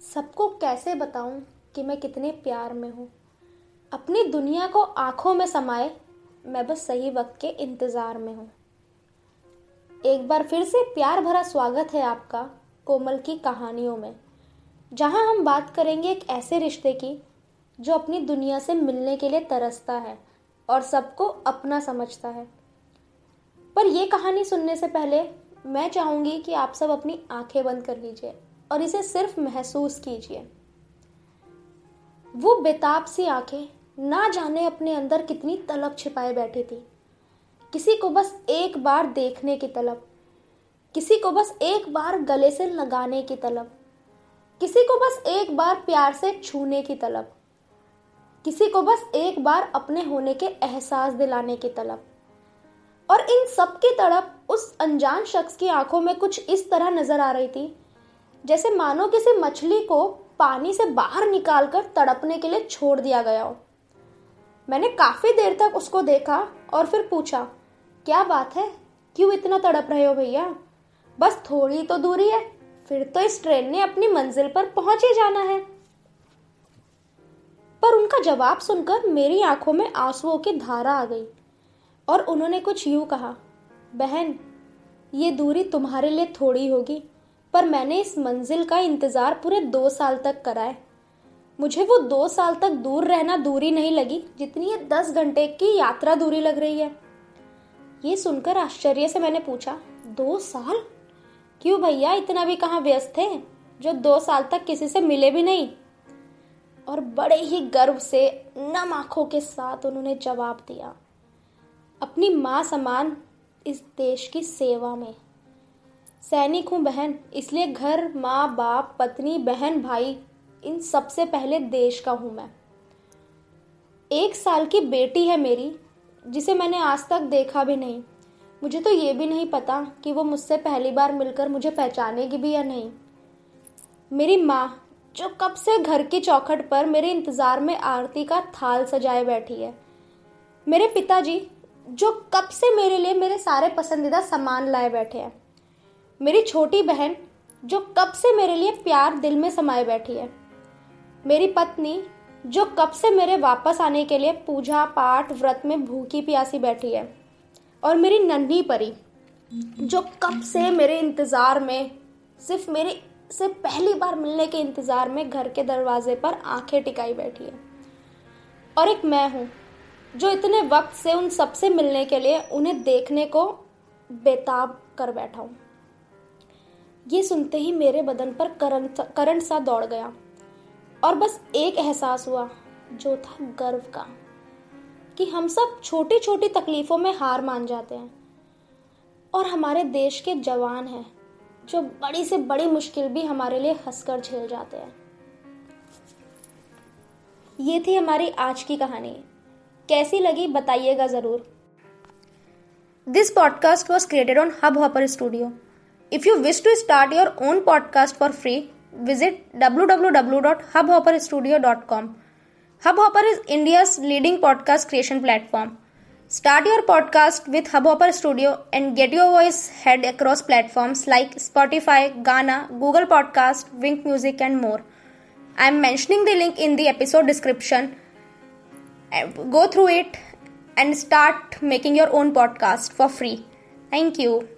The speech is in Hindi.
सबको कैसे बताऊँ कि मैं कितने प्यार में हूँ? अपनी दुनिया को आँखों में समाए, मैं बस सही वक्त के इंतज़ार में हूँ। एक बार फिर से प्यार भरा स्वागत है आपका कोमल की कहानियों में, जहाँ हम बात करेंगे एक ऐसे रिश्ते की, जो अपनी दुनिया से मिलने के लिए तरसता है और सबको अपना समझता है। पर यह कहानी सुनने से पहले मैं चाहूँगी कि आप सब अपनी आँखें बंद कर लीजिए। और इसे सिर्फ़ महसूस कीजिए। वो बेताब सी आँखें ना जाने अपने अंदर कितनी तलब छिपाए बैठी थी। किसी को बस एक बार देखने की तलब, किसी को बस एक बार गले से लगाने की तलब, किसी को बस एक बार प्यार से छूने की तलब, किसी को बस एक बार अपने होने के एहसास दिलाने की तलब। और इन सब की तड़प उस अनजान शख्स की आँखों में कुछ इस तरह नज़र आ रही थी जैसे मानो किसी मछली को पानी से बाहर निकालकर तड़पने के लिए छोड़ दिया गया हो। मैंने काफ़ी देर तक उसको देखा और फिर पूछा, क्या बात है? क्यों इतना तड़प रहे हो भैया? बस थोड़ी तो दूरी है, फिर तो इस ट्रेन ने अपनी मंजिल पर पहुँच ही जाना है। पर उनका जवाब सुनकर मेरी आँखों में आंसुओं की धारा आ गई और उन्होंने कुछ यूँ कहा, बहन, ये दूरी तुम्हारे लिए थोड़ी होगी। पर मैंने इस मंजिल का इंतज़ार पूरे दो साल तक करा है। मुझे वो दो साल तक दूर रहना दूरी नहीं लगी, जितनी ये दस घंटे की यात्रा दूरी लग रही है। ये सुनकर आश्चर्य से मैंने पूछा, दो साल? क्यों भैया इतना भी कहाँ व्यस्त थे जो दो साल तक किसी से मिले भी नहीं? और बड़े ही गर्व से, नम आँखों के साथ उन्होंने जवाब दिया, अपनी माँ समान इस देश की सेवा में। सैनिक हूँ बहन, इसलिए घर, माँ, बाप, पत्नी, बहन, भाई, इन सबसे पहले देश का हूँ मैं। एक साल की बेटी है मेरी, जिसे मैंने आज तक देखा भी नहीं। मुझे तो ये भी नहीं पता कि वो मुझसे पहली बार मिलकर मुझे पहचानेगी भी या नहीं। मेरी माँ, जो कब से घर की चौखट पर मेरे इंतज़ार में आरती का थाल सजाए बैठी है। मेरे पिताजी, जो कब से मेरे लिए मेरे सारे पसंदीदा सामान लाए बैठे हैं। मेरी छोटी बहन, जो कब से मेरे लिए प्यार दिल में समाये बैठी है। मेरी पत्नी, जो कब से मेरे वापस आने के लिए पूजा, पाठ, व्रत में भूखी प्यासी बैठी है। और मेरी नन्ही परी, जो कब से मेरे इंतज़ार में, सिर्फ़ मेरे, से पहली बार मिलने के इंतज़ार में घर के दरवाजे पर आँखें टिकाई बैठी है। और एक मैं हूँ, जो इतने वक्त से उन सबसे मिलने के लिए उन्हें देखने को बेताब कर बैठा हूँ। ये सुनते ही मेरे बदन पर करंट करंट सा दौड़ गया। और बस एक एहसास हुआ, जो था गर्व का, कि हम सब छोटी छोटी तकलीफों में हार मान जाते हैं। और हमारे देश के जवान हैं, जो बड़ी से बड़ी मुश्किल भी हमारे लिए हंसकर झेल जाते हैं। ये थी हमारी आज की कहानी। कैसी लगी बताइएगा ज़रूर। This podcast was created on Hubhopper studio If you wish to start your own podcast for free, visit www.hubhopperstudio.com. Hubhopper is India's leading podcast creation platform. Start your podcast with Hubhopper Studio and get your voice heard across platforms like Spotify, Ghana, Google Podcast, Wink Music, and more. I am mentioning the link in the episode description. Uh, go through it and start making your own podcast for free. Thank you.